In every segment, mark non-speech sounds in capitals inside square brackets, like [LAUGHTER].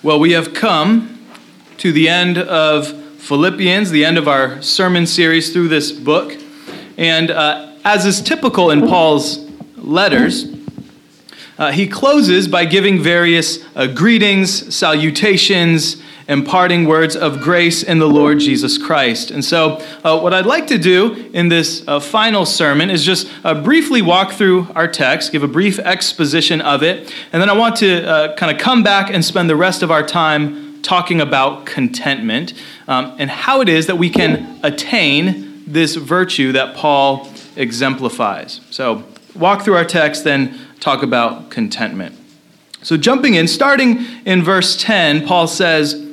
Well, we have come to the end of Philippians, the end of our sermon series through this book. And uh, as is typical in Paul's letters, uh, he closes by giving various uh, greetings, salutations, and parting words of grace in the Lord Jesus Christ. And so, uh, what I'd like to do in this uh, final sermon is just uh, briefly walk through our text, give a brief exposition of it, and then I want to uh, kind of come back and spend the rest of our time talking about contentment um, and how it is that we can attain this virtue that Paul exemplifies. So, walk through our text, then talk about contentment. So, jumping in, starting in verse 10, Paul says,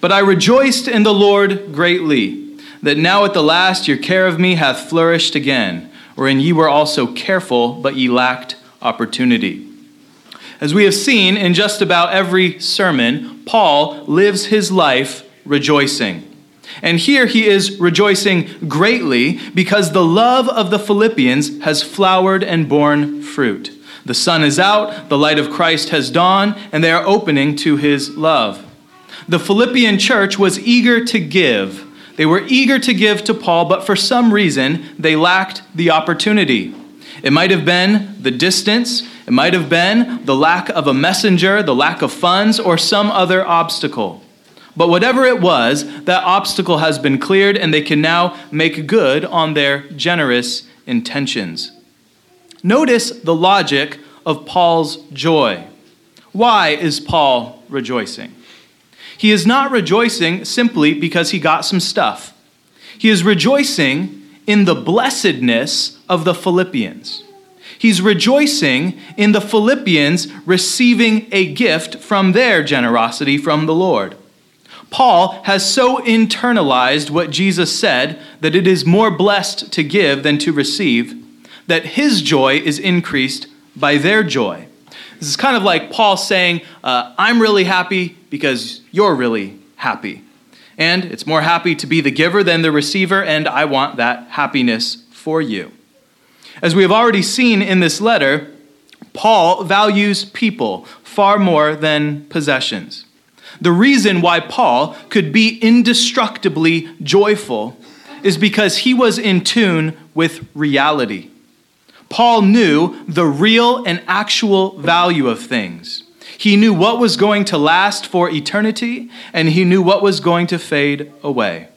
but I rejoiced in the Lord greatly, that now at the last your care of me hath flourished again, wherein ye were also careful, but ye lacked opportunity. As we have seen in just about every sermon, Paul lives his life rejoicing. And here he is rejoicing greatly because the love of the Philippians has flowered and borne fruit. The sun is out, the light of Christ has dawned, and they are opening to his love. The Philippian church was eager to give. They were eager to give to Paul, but for some reason, they lacked the opportunity. It might have been the distance, it might have been the lack of a messenger, the lack of funds, or some other obstacle. But whatever it was, that obstacle has been cleared, and they can now make good on their generous intentions. Notice the logic of Paul's joy. Why is Paul rejoicing? He is not rejoicing simply because he got some stuff. He is rejoicing in the blessedness of the Philippians. He's rejoicing in the Philippians receiving a gift from their generosity from the Lord. Paul has so internalized what Jesus said that it is more blessed to give than to receive, that his joy is increased by their joy. This is kind of like Paul saying, uh, I'm really happy because you're really happy. And it's more happy to be the giver than the receiver, and I want that happiness for you. As we have already seen in this letter, Paul values people far more than possessions. The reason why Paul could be indestructibly joyful is because he was in tune with reality. Paul knew the real and actual value of things. He knew what was going to last for eternity, and he knew what was going to fade away.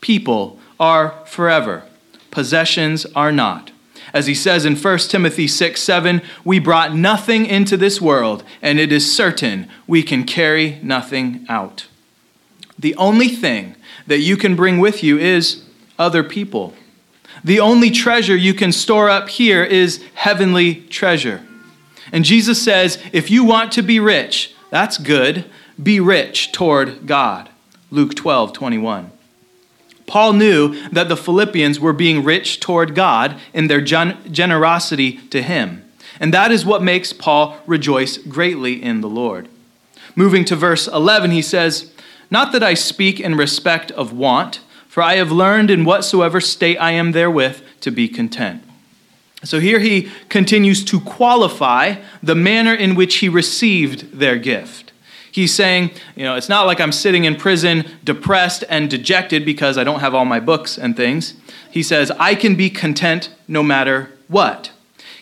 People are forever, possessions are not. As he says in 1 Timothy 6 7, we brought nothing into this world, and it is certain we can carry nothing out. The only thing that you can bring with you is other people. The only treasure you can store up here is heavenly treasure. And Jesus says, if you want to be rich, that's good. Be rich toward God. Luke 12, 21. Paul knew that the Philippians were being rich toward God in their generosity to him. And that is what makes Paul rejoice greatly in the Lord. Moving to verse 11, he says, Not that I speak in respect of want, for I have learned in whatsoever state I am therewith to be content. So here he continues to qualify the manner in which he received their gift. He's saying, you know, it's not like I'm sitting in prison depressed and dejected because I don't have all my books and things. He says, I can be content no matter what.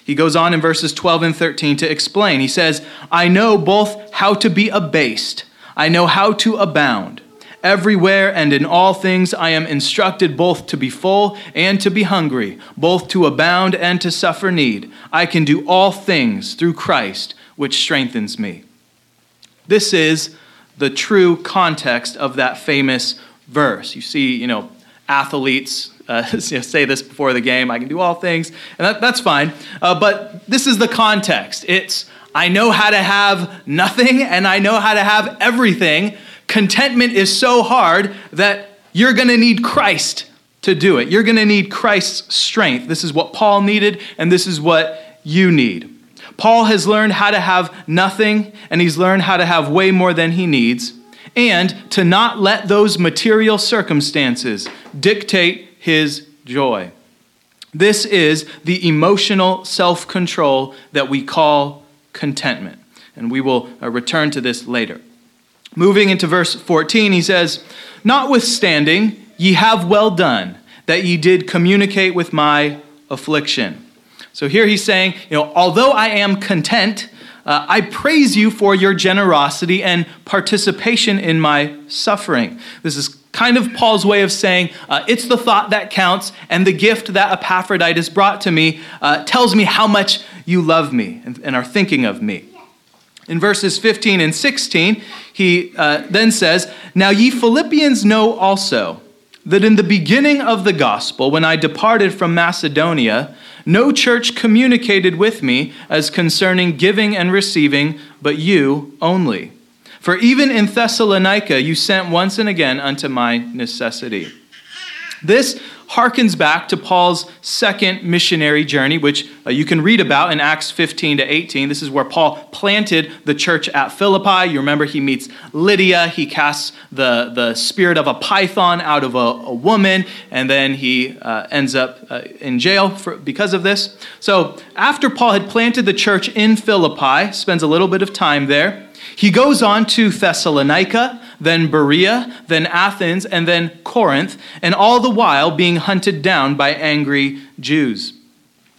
He goes on in verses 12 and 13 to explain. He says, I know both how to be abased, I know how to abound. Everywhere and in all things I am instructed both to be full and to be hungry, both to abound and to suffer need. I can do all things through Christ, which strengthens me. This is the true context of that famous verse. You see, you know, athletes uh, [LAUGHS] say this before the game I can do all things, and that, that's fine. Uh, but this is the context. It's, I know how to have nothing, and I know how to have everything Contentment is so hard that you're going to need Christ to do it. You're going to need Christ's strength. This is what Paul needed, and this is what you need. Paul has learned how to have nothing, and he's learned how to have way more than he needs, and to not let those material circumstances dictate his joy. This is the emotional self control that we call contentment, and we will uh, return to this later. Moving into verse 14, he says, Notwithstanding, ye have well done, that ye did communicate with my affliction. So here he's saying, you know, although I am content, uh, I praise you for your generosity and participation in my suffering. This is kind of Paul's way of saying uh, it's the thought that counts, and the gift that Epaphroditus brought to me uh, tells me how much you love me and, and, are thinking of me. In verses 15 and 16, he uh, then says, Now ye Philippians know also that in the beginning of the gospel, when I departed from Macedonia, no church communicated with me as concerning giving and receiving, but you only. For even in Thessalonica you sent once and again unto my necessity. This harkens back to Paul's second missionary journey, which uh, you can read about in Acts 15 to 18. This is where Paul planted the church at Philippi. You remember he meets Lydia, he casts the, the spirit of a python out of a, a woman, and then he uh, ends up uh, in jail for, because of this. So, after Paul had planted the church in Philippi, spends a little bit of time there. He goes on to Thessalonica, then Berea, then Athens, and then Corinth, and all the while being hunted down by angry Jews.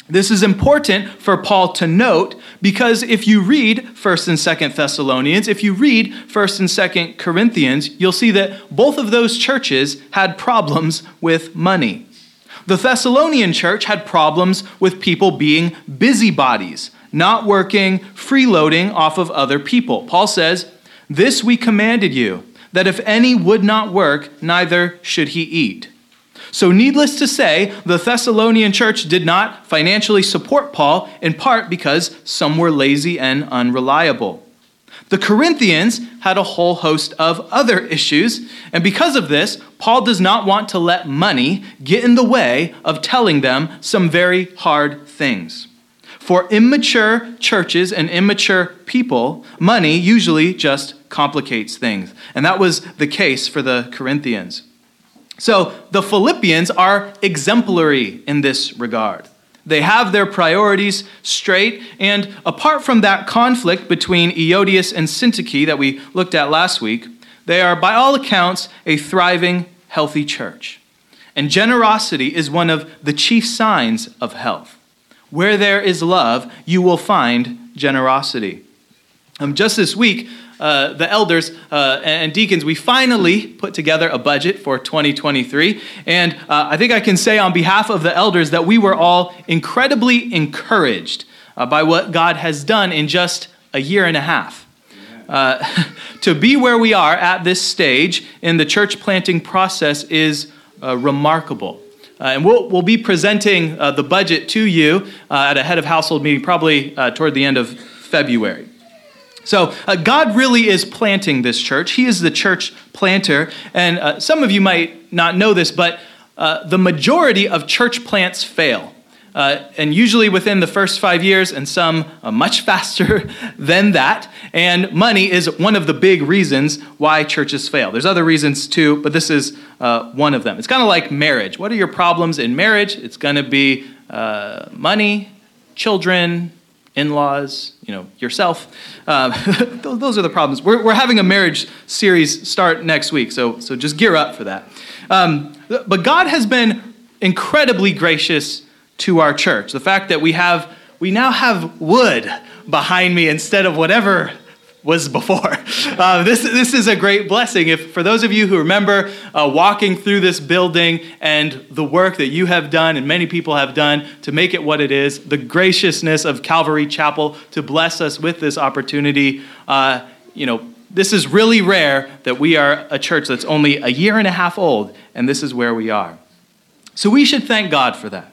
This is important for Paul to note because if you read 1st and 2nd Thessalonians, if you read 1st and 2nd Corinthians, you'll see that both of those churches had problems with money. The Thessalonian church had problems with people being busybodies, not working, freeloading off of other people. Paul says, This we commanded you, that if any would not work, neither should he eat. So, needless to say, the Thessalonian church did not financially support Paul, in part because some were lazy and unreliable. The Corinthians had a whole host of other issues, and because of this, Paul does not want to let money get in the way of telling them some very hard things. For immature churches and immature people, money usually just complicates things. And that was the case for the Corinthians. So the Philippians are exemplary in this regard. They have their priorities straight, and apart from that conflict between Euodias and Syntyche that we looked at last week, they are, by all accounts, a thriving, healthy church. And generosity is one of the chief signs of health. Where there is love, you will find generosity. Um, just this week, uh, the elders uh, and deacons, we finally put together a budget for 2023. And uh, I think I can say on behalf of the elders that we were all incredibly encouraged uh, by what God has done in just a year and a half. Uh, [LAUGHS] to be where we are at this stage in the church planting process is uh, remarkable. Uh, and we'll, we'll be presenting uh, the budget to you uh, at a head of household meeting probably uh, toward the end of February. So, uh, God really is planting this church. He is the church planter. And uh, some of you might not know this, but the majority of church plants fail uh, and usually within the first five years, and some uh, much [LAUGHS] faster than that. And money is one of the big reasons why churches fail. There's other reasons too, but this is uh, one of them. It's kind of like marriage. What are your problems in marriage? It's going to be uh, money, children, in-laws, you know, yourself. Uh, [LAUGHS] those are the problems. We're, we're having a marriage series start next week, so so just gear up for that. Um, but God has been incredibly gracious to our church. The fact that we have we now have wood behind me instead of whatever was before. [LAUGHS] Uh, this, this is a great blessing. If for those of you who remember uh, walking through this building and the work that you have done and many people have done to make it what it is, the graciousness of Calvary Chapel to bless us with this opportunity, uh, you know, this is really rare that we are a church that's only a year and a half old, and this is where we are. So we should thank God for that.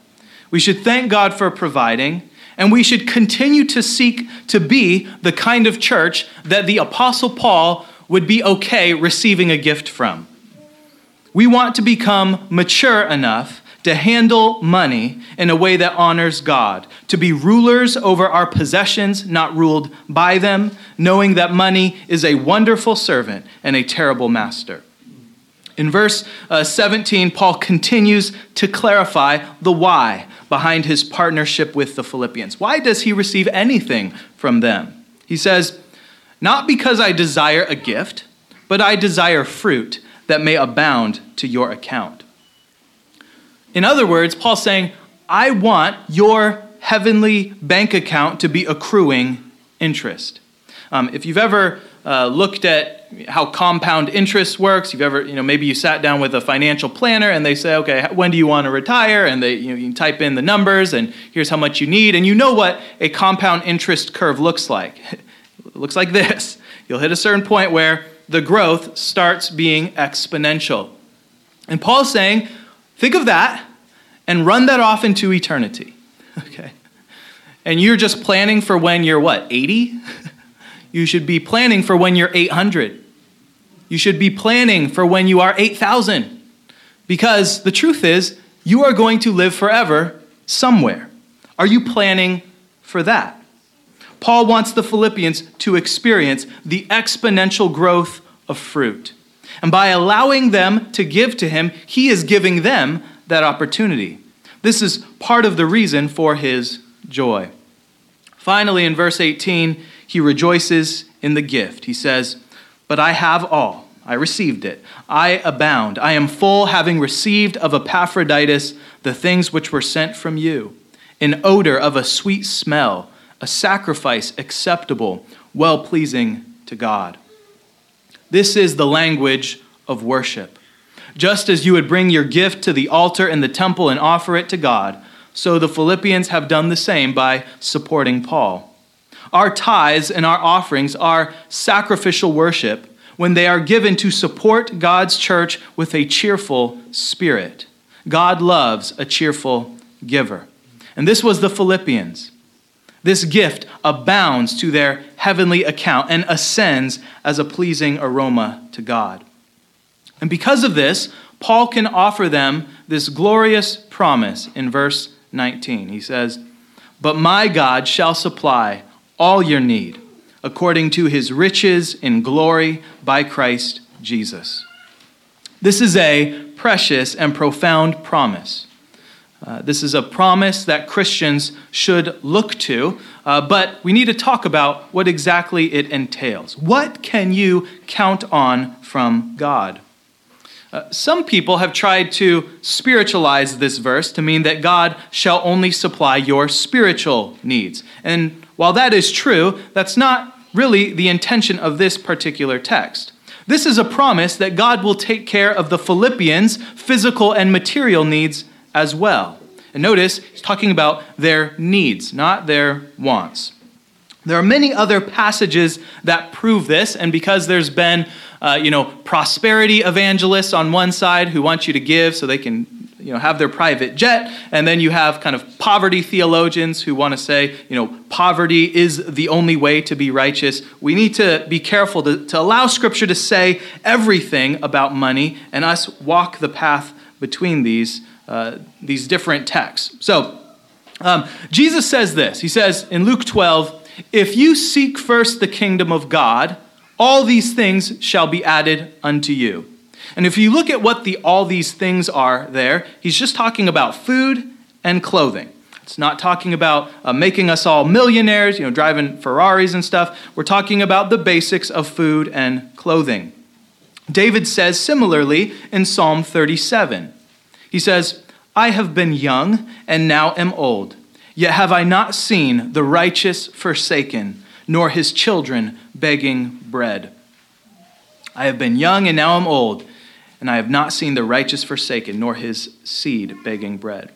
We should thank God for providing, and we should continue to seek to be the kind of church that the Apostle Paul would be okay receiving a gift from. We want to become mature enough to handle money in a way that honors God, to be rulers over our possessions, not ruled by them, knowing that money is a wonderful servant and a terrible master. In verse uh, 17, Paul continues to clarify the why behind his partnership with the Philippians. Why does he receive anything from them? He says, Not because I desire a gift, but I desire fruit that may abound to your account. In other words, Paul's saying, I want your heavenly bank account to be accruing interest. Um, if you've ever uh, looked at how compound interest works, you've ever, you know, maybe you sat down with a financial planner and they say, okay, when do you want to retire? And they, you, know, you type in the numbers and here's how much you need. And you know what a compound interest curve looks like. it [LAUGHS] looks like this. You'll hit a certain point where the growth starts being exponential. And Paul's saying, think of that and run that off into eternity. [LAUGHS] Okay. And you're just planning for when you're what, 80? [LAUGHS] You should be planning for when you're 800. You should be planning for when you are 8,000. Because the truth is, you are going to live forever somewhere. Are you planning for that? Paul wants the Philippians to experience the exponential growth of fruit. And by allowing them to give to him, he is giving them that opportunity. This is part of the reason for his joy. Finally, in verse 18, he rejoices in the gift. He says, But I have all. I received it. I abound. I am full, having received of Epaphroditus the things which were sent from you an odor of a sweet smell, a sacrifice acceptable, well pleasing to God. This is the language of worship. Just as you would bring your gift to the altar in the temple and offer it to God, so the Philippians have done the same by supporting Paul. Our tithes and our offerings are sacrificial worship when they are given to support God's church with a cheerful spirit. God loves a cheerful giver. And this was the Philippians. This gift abounds to their heavenly account and ascends as a pleasing aroma to God. And because of this, Paul can offer them this glorious promise in verse 19. He says, But my God shall supply all your need, according to his riches in glory by Christ Jesus. This is a precious and profound promise. Uh, this is a promise that Christians should look to, uh, but we need to talk about what exactly it entails. What can you count on from God? Uh, some people have tried to spiritualize this verse to mean that God shall only supply your spiritual needs. And while that is true, that's not really the intention of this particular text. This is a promise that God will take care of the Philippians' physical and material needs as well. And notice, he's talking about their needs, not their wants. There are many other passages that prove this, and because there's been, uh, you know, prosperity evangelists on one side who want you to give so they can you know, have their private jet, and then you have kind of poverty theologians who want to say, you know, poverty is the only way to be righteous. We need to be careful to, to allow Scripture to say everything about money and us walk the path between these, uh, these different texts. So, um, Jesus says this He says in Luke 12, If you seek first the kingdom of God, all these things shall be added unto you. And if you look at what the all these things are there, he's just talking about food and clothing. It's not talking about uh, making us all millionaires, you know, driving Ferraris and stuff. We're talking about the basics of food and clothing. David says similarly in Psalm 37. He says, I have been young and now am old, yet have I not seen the righteous forsaken, nor his children begging bread. I have been young and now am old and I have not seen the righteous forsaken, nor his seed begging bread.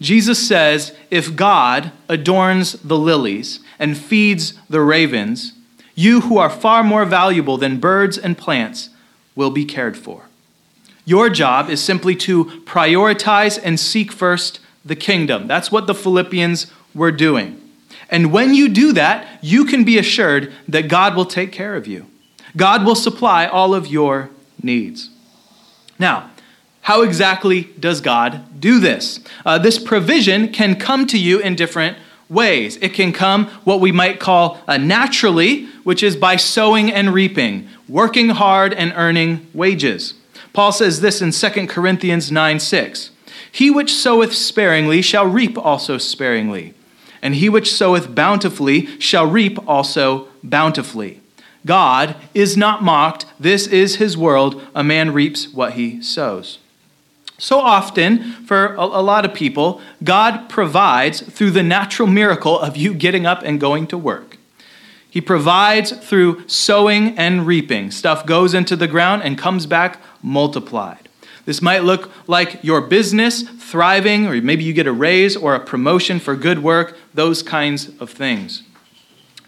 Jesus says, If God adorns the lilies and feeds the ravens, you who are far more valuable than birds and plants will be cared for. Your job is simply to prioritize and seek first the kingdom. That's what the Philippians were doing. And when you do that, you can be assured that God will take care of you. God will supply all of your needs. Now, how exactly does God do this? Uh, this provision can come to you in different ways. It can come what we might call uh, naturally, which is by sowing and reaping, working hard and earning wages. Paul says this in 2 Corinthians 9 6. He which soweth sparingly shall reap also sparingly, and he which soweth bountifully shall reap also bountifully. God is not mocked. This is his world. A man reaps what he sows. So often, for a, lot of people, God provides through the natural miracle of you getting up and going to work. He provides through sowing and reaping. Stuff goes into the ground and comes back multiplied. This might look like your business thriving, or maybe you get a raise or a promotion for good work, those kinds of things.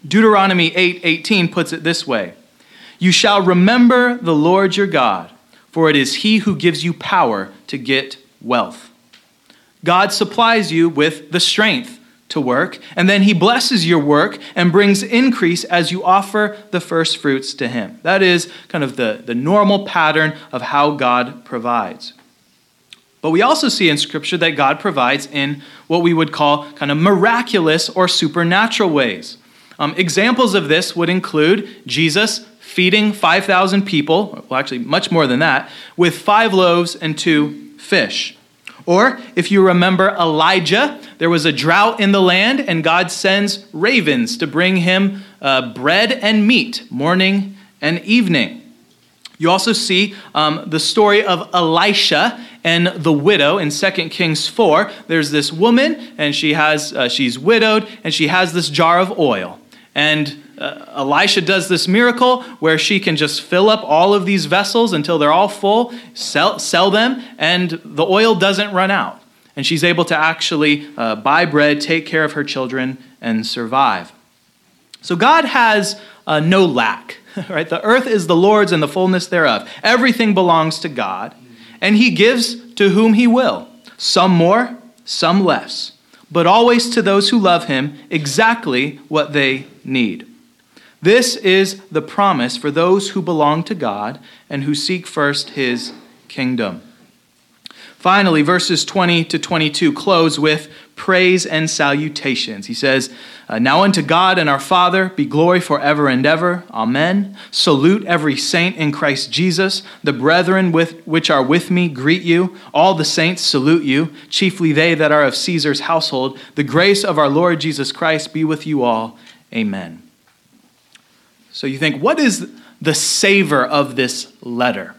Deuteronomy 8 18 puts it this way You shall remember the Lord your God, for it is he who gives you power to get wealth. God supplies you with the strength to work, and then he blesses your work and brings increase as you offer the first fruits to him. That is kind of the, the normal pattern of how God provides. But we also see in Scripture that God provides in what we would call kind of miraculous or supernatural ways. Um, examples of this would include Jesus feeding 5,000 people, well, actually, much more than that, with five loaves and two fish. Or if you remember Elijah, there was a drought in the land, and God sends ravens to bring him uh, bread and meat morning and evening. You also see um, the story of Elisha and the widow in 2 Kings 4. There's this woman, and she has, uh, she's widowed, and she has this jar of oil. And uh, Elisha does this miracle where she can just fill up all of these vessels until they're all full, sell, sell them, and the oil doesn't run out. And she's able to actually uh, buy bread, take care of her children, and survive. So God has uh, no lack, [LAUGHS] right? The earth is the Lord's and the fullness thereof. Everything belongs to God, and He gives to whom He will, some more, some less but always to those who love him exactly what they need. This is the promise for those who belong to God and who seek first his kingdom. Finally, verses 20 to 22 close with praise and salutations. He says, uh, Now unto God and our Father be glory forever and ever. Amen. Salute every saint in Christ Jesus. The brethren with, which are with me greet you. All the saints salute you, chiefly they that are of Caesar's household. The grace of our Lord Jesus Christ be with you all. Amen. So you think, what is the savor of this letter?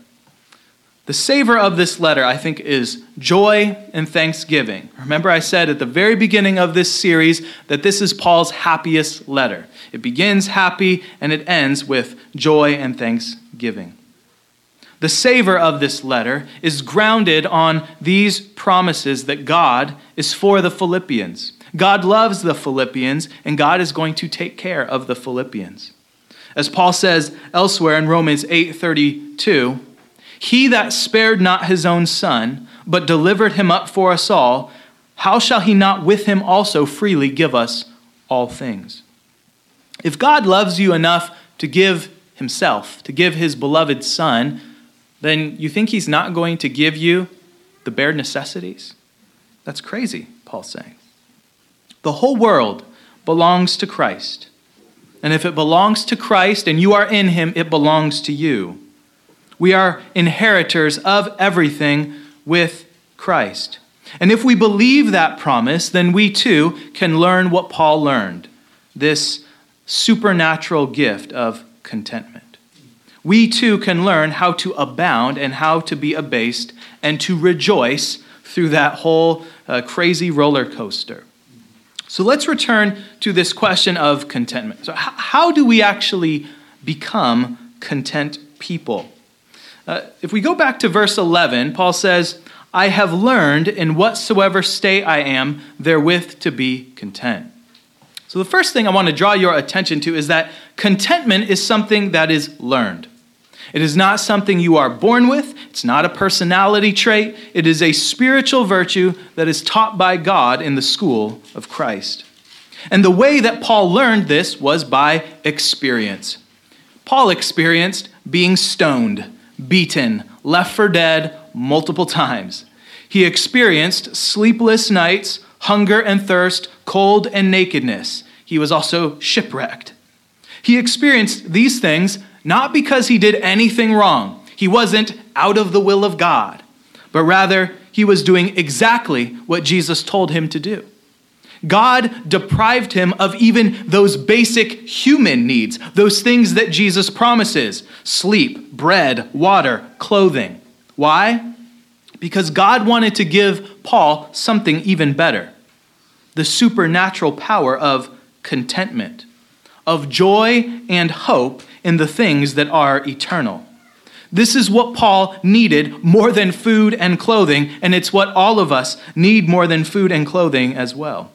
The savor of this letter, I think, is joy and thanksgiving. Remember, I said at the very beginning of this series that this is Paul's happiest letter. It begins happy and it ends with joy and thanksgiving. The savor of this letter is grounded on these promises that God is for the Philippians. God loves the Philippians, and God is going to take care of the Philippians. As Paul says elsewhere in Romans 8:32, he that spared not his own son, but delivered him up for us all, how shall he not with him also freely give us all things? If God loves you enough to give himself, to give his beloved son, then you think he's not going to give you the bare necessities? That's crazy, Paul's saying. The whole world belongs to Christ. And if it belongs to Christ and you are in him, it belongs to you. We are inheritors of everything with Christ. And if we believe that promise, then we too can learn what Paul learned this supernatural gift of contentment. We too can learn how to abound and how to be abased and to rejoice through that whole uh, crazy roller coaster. So let's return to this question of contentment. So, how do we actually become content people? Uh, if we go back to verse 11, Paul says, I have learned in whatsoever state I am therewith to be content. So, the first thing I want to draw your attention to is that contentment is something that is learned. It is not something you are born with, it's not a personality trait, it is a spiritual virtue that is taught by God in the school of Christ. And the way that Paul learned this was by experience. Paul experienced being stoned beaten, left for dead multiple times. He experienced sleepless nights, hunger and thirst, cold and nakedness. He was also shipwrecked. He experienced these things not because he did anything wrong. He wasn't out of the will of God, but rather he was doing exactly what Jesus told him to do. God deprived him of even those basic human needs, those things that Jesus promises sleep, bread, water, clothing. Why? Because God wanted to give Paul something even better the supernatural power of contentment, of joy and hope in the things that are eternal. This is what Paul needed more than food and clothing, and it's what all of us need more than food and clothing as well.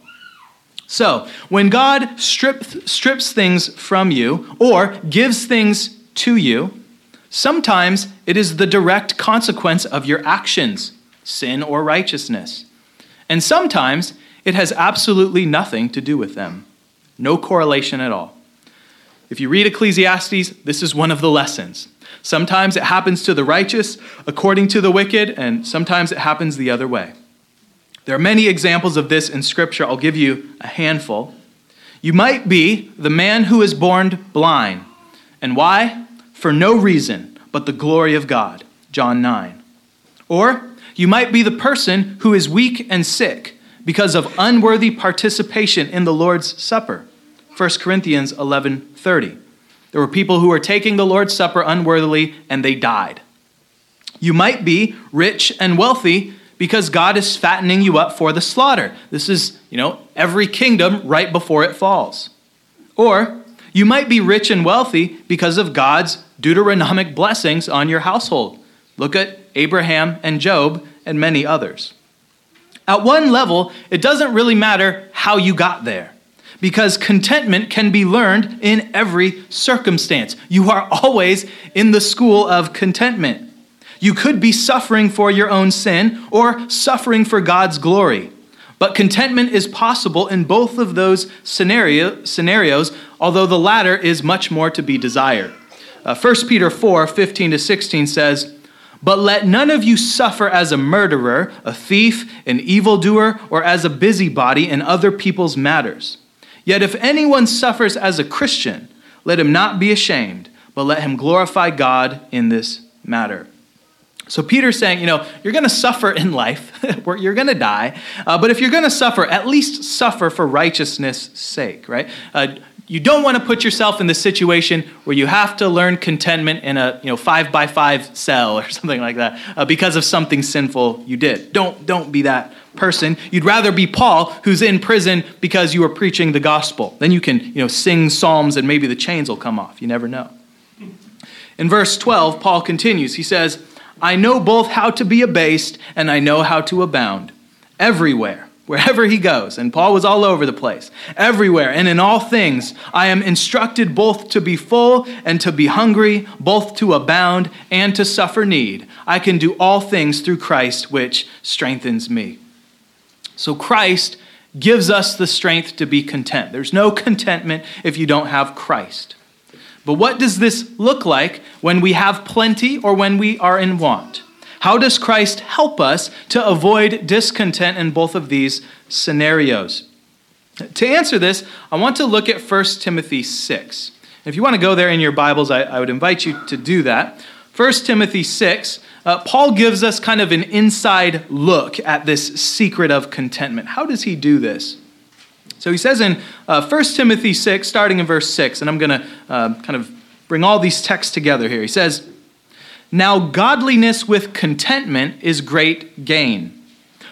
So, when God strip, strips things from you or gives things to you, sometimes it is the direct consequence of your actions, sin or righteousness. And sometimes it has absolutely nothing to do with them. No correlation at all. If you read Ecclesiastes, this is one of the lessons. Sometimes it happens to the righteous according to the wicked, and sometimes it happens the other way. There are many examples of this in Scripture. I'll give you a handful. You might be the man who is born blind. And why? For no reason but the glory of God. John 9. Or you might be the person who is weak and sick because of unworthy participation in the Lord's Supper. 1 Corinthians 11:30. There were people who were taking the Lord's Supper unworthily and they died. You might be rich and wealthy because God is fattening you up for the slaughter. This is, you know, every kingdom right before it falls. Or you might be rich and wealthy because of God's Deuteronomic blessings on your household. Look at Abraham and Job and many others. At one level, it doesn't really matter how you got there because contentment can be learned in every circumstance. You are always in the school of contentment. You could be suffering for your own sin or suffering for God's glory. But contentment is possible in both of those scenario, scenarios, although the latter is much more to be desired. Uh, 1 Peter 4 15 to 16 says, But let none of you suffer as a murderer, a thief, an evildoer, or as a busybody in other people's matters. Yet if anyone suffers as a Christian, let him not be ashamed, but let him glorify God in this matter. So Peter's saying, you know, you're going to suffer in life, [LAUGHS] you're going to die, uh, but if you're going to suffer, at least suffer for righteousness' sake, right? Uh, you don't want to put yourself in the situation where you have to learn contentment in a you know five by five cell or [LAUGHS] something like that uh, because of something sinful you did. Don't don't be that person. You'd rather be Paul, who's in prison because you were preaching the gospel. Then you can, you know, sing psalms and maybe the chains will come off. You never know. In verse 12, Paul continues. He says, I know both how to be abased and I know how to abound. Everywhere, wherever he goes, and Paul was all over the place, everywhere and in all things, I am instructed both to be full and to be hungry, both to abound and to suffer need. I can do all things through Christ, which strengthens me. So Christ gives us the strength to be content. There's no contentment if you don't have Christ. But what does this look like when we have plenty or when we are in want? How does Christ help us to avoid discontent in both of these scenarios? To answer this, I want to look at 1 Timothy 6. If you want to go there in your Bibles, I, I would invite you to do that. 1 Timothy 6, uh, Paul gives us kind of an inside look at this secret of contentment. How does he do this? So he says in uh, 1 Timothy 6, starting in verse 6, and I'm going to uh, kind of bring all these texts together here. He says, Now godliness with contentment is great gain.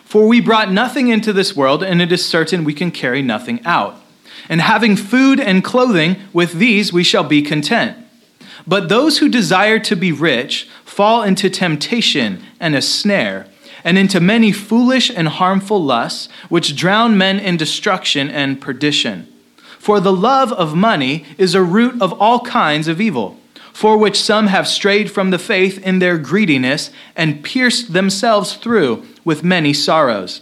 For we brought nothing into this world, and it is certain we can carry nothing out. And having food and clothing, with these we shall be content. But those who desire to be rich fall into temptation and a snare, and into many foolish and harmful lusts, which drown men in destruction and perdition. For the love of money is a root of all kinds of evil, for which some have strayed from the faith in their greediness and pierced themselves through with many sorrows.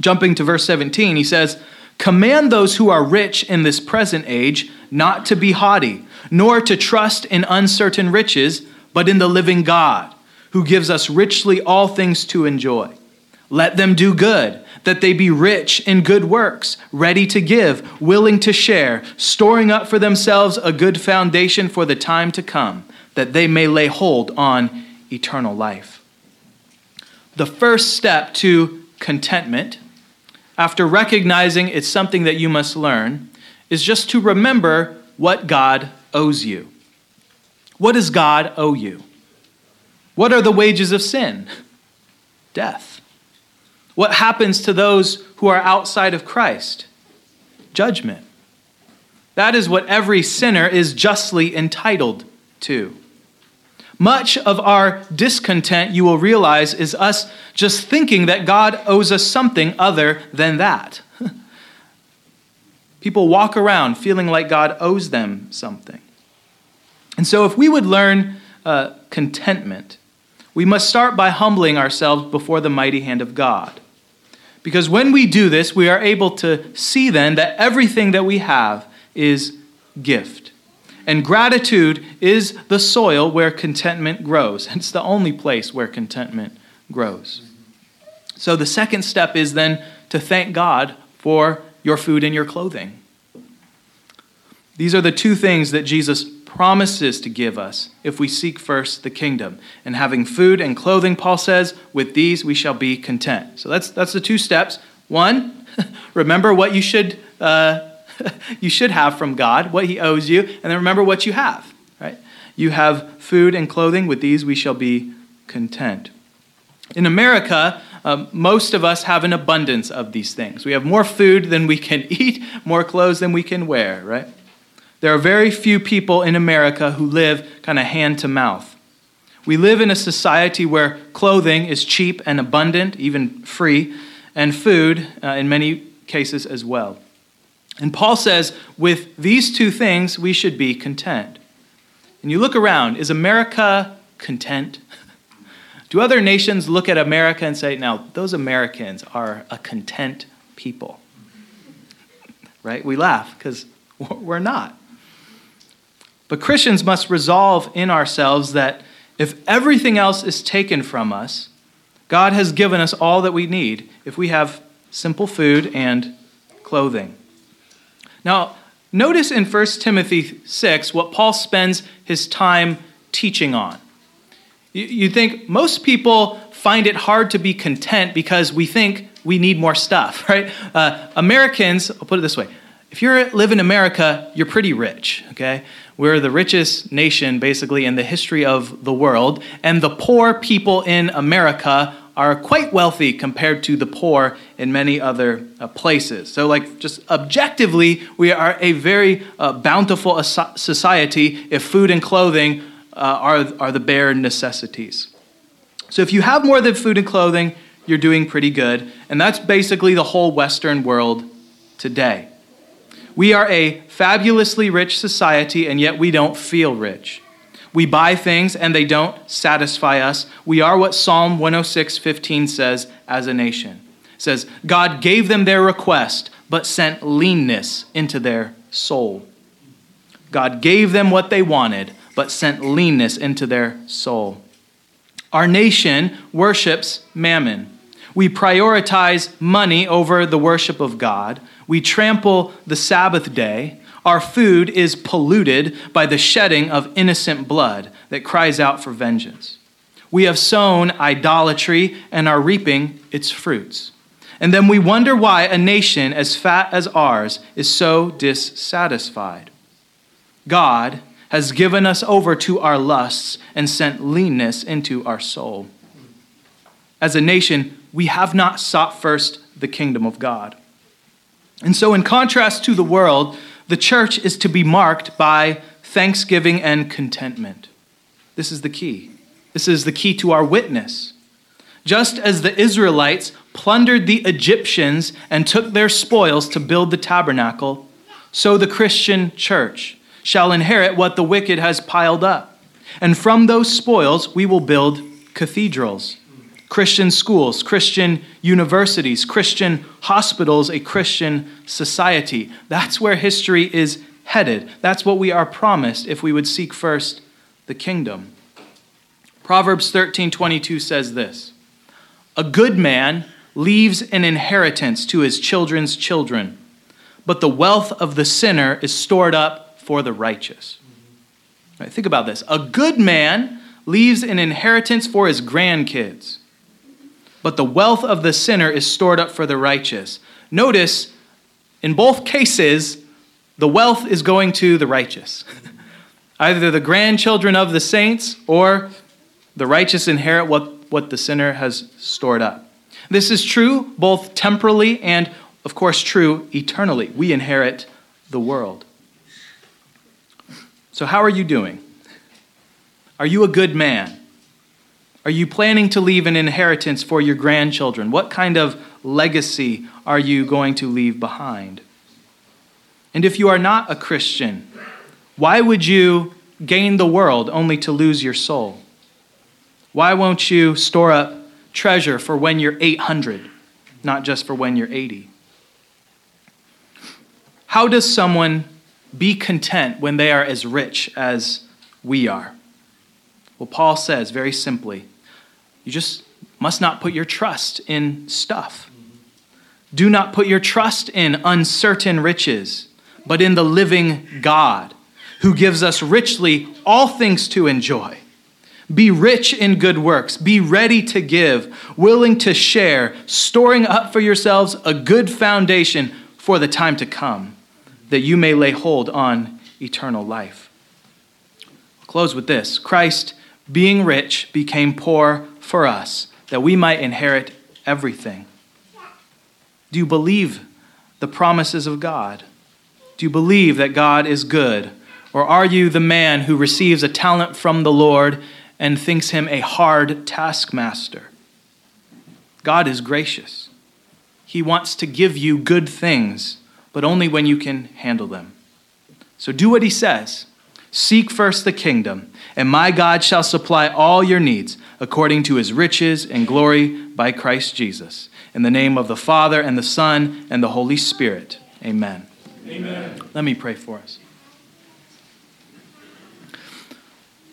Jumping to verse 17, he says, Command those who are rich in this present age not to be haughty nor to trust in uncertain riches, but in the living God, who gives us richly all things to enjoy. Let them do good, that they be rich in good works, ready to give, willing to share, storing up for themselves a good foundation for the time to come, that they may lay hold on eternal life. The first step to contentment after recognizing it's something that you must learn, is just to remember what God owes you. What does God owe you? What are the wages of sin? Death. What happens to those who are outside of Christ? Judgment. That is what every sinner is justly entitled to. Much of our discontent, you will realize, is us just thinking that God owes us something other than that. [LAUGHS] People walk around feeling like God owes them something. And so, if we would learn uh, contentment, we must start by humbling ourselves before the mighty hand of God. Because when we do this, we are able to see then that everything that we have is gift. And gratitude is the soil where contentment grows. [LAUGHS] It's the only place where contentment grows. So the second step is then to thank God for your food and your clothing. These are the two things that Jesus promises to give us if we seek first the kingdom. And having food and clothing, Paul says, with these we shall be content. So that's, that's the two steps. One, [LAUGHS] remember what you should uh, [LAUGHS] you should have from God, what He owes you, and then remember what you have, right? You have food and clothing. With these, we shall be content. In America, um, most of us have an abundance of these things. We have more food than we can [LAUGHS] eat, more clothes than we can wear, right? There are very few people in America who live kind of hand to mouth. We live in a society where clothing is cheap and abundant, even free, and food uh, in many cases as well. And Paul says, with these two things, we should be content. And you look around, is America content? Do other nations look at America and say, now, those Americans are a content people? Right? We laugh because [LAUGHS] we're not. But Christians must resolve in ourselves that if everything else is taken from us, God has given us all that we need if we have simple food and clothing. Now, notice in 1 Timothy 6 what Paul spends his time teaching on. You think most people find it hard to be content because we think we need more stuff, [LAUGHS] right? Uh, Americans, I'll put it this way if you live in America, you're pretty rich, okay? We're the richest nation, basically, in the history of the world, and the poor people in America are quite wealthy compared to the poor in many other uh, places. So, like, just objectively, we are a very uh, bountiful society if food and clothing uh, are, are the bare necessities. So, if you have more than food and clothing, you're doing pretty good. And that's basically the whole Western world today. We are a fabulously rich society, and yet we don't feel rich. We buy things and they don't satisfy us. We are what Psalm 106:15 says as a nation. It says, God gave them their request, but sent leanness into their soul. God gave them what they wanted, but sent leanness into their soul. Our nation worships mammon. We prioritize money over the worship of God. We trample the Sabbath day. Our food is polluted by the shedding of innocent blood that cries out for vengeance. We have sown idolatry and are reaping its fruits. And then we wonder why a nation as fat as ours is so dissatisfied. God has given us over to our lusts and sent leanness into our soul. As a nation, we have not sought first the kingdom of God. And so, in contrast to the world, the church is to be marked by thanksgiving and contentment. This is the key. This is the key to our witness. Just as the Israelites plundered the Egyptians and took their spoils to build the tabernacle, so the Christian church shall inherit what the wicked has piled up. And from those spoils we will build cathedrals Christian schools, Christian universities, Christian hospitals, a Christian society. That's where history is headed. That's what we are promised if we would seek first the kingdom. Proverbs 13:22 says this: A good man leaves an inheritance to his children's children, but the wealth of the sinner is stored up for the righteous. Right, think about this. A good man leaves an inheritance for his grandkids but the wealth of the sinner is stored up for the righteous. notice in both cases, the wealth is going to the righteous. [LAUGHS] Either the grandchildren of the saints or the righteous inherit what, what the sinner has stored up. This is true both temporally and, of course, true eternally. We inherit the world. So, how are you doing? Are you a good man? Are you planning to leave an inheritance for your grandchildren? What kind of legacy are you going to leave behind? And if you are not a Christian, why would you gain the world only to lose your soul? Why won't you store up treasure for when you're 800, not just for when you're 80? How does someone be content when they are as rich as we are? Well, Paul says very simply you just must not put your trust in stuff. Do not put your trust in uncertain riches, but in the living God, who gives us richly all things to enjoy. Be rich in good works. Be ready to give, willing to share, storing up for yourselves a good foundation for the time to come, that you may lay hold on eternal life. I'll close with this Christ, being rich, became poor for us, that we might inherit everything. Do you believe the promises of God? Do you believe that God is good? Or are you the man who receives a talent from the Lord and thinks him a hard taskmaster? God is gracious. He wants to give you good things, but only when you can handle them. So do what he says. Seek first the kingdom, and my God shall supply all your needs according to his riches and glory by Christ Jesus. In the name of the Father, and the Son, and the Holy Spirit. Amen. Amen. Let me pray for us.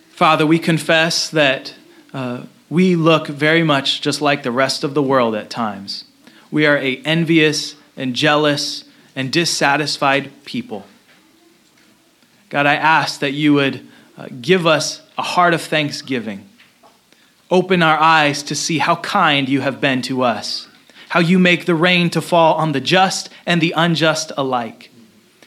Father, we confess that uh, we look very much just like the rest of the world at times. We are a envious and jealous and dissatisfied people. God, I ask that you would uh, give us a heart of thanksgiving. Open our eyes to see how kind you have been to us, how you make the rain to fall on the just and the unjust alike,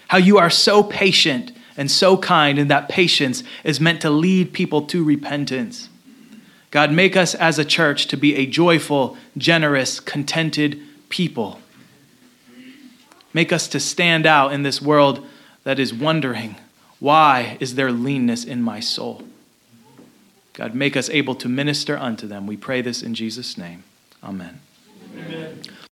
how you are so patient and so kind, and that patience is meant to lead people to repentance. God, make us as a church to be a joyful, generous, contented people. Make us to stand out in this world that is wondering why is there leanness in my soul? God, make us able to minister unto them. We pray this in Jesus' name. Amen. Amen.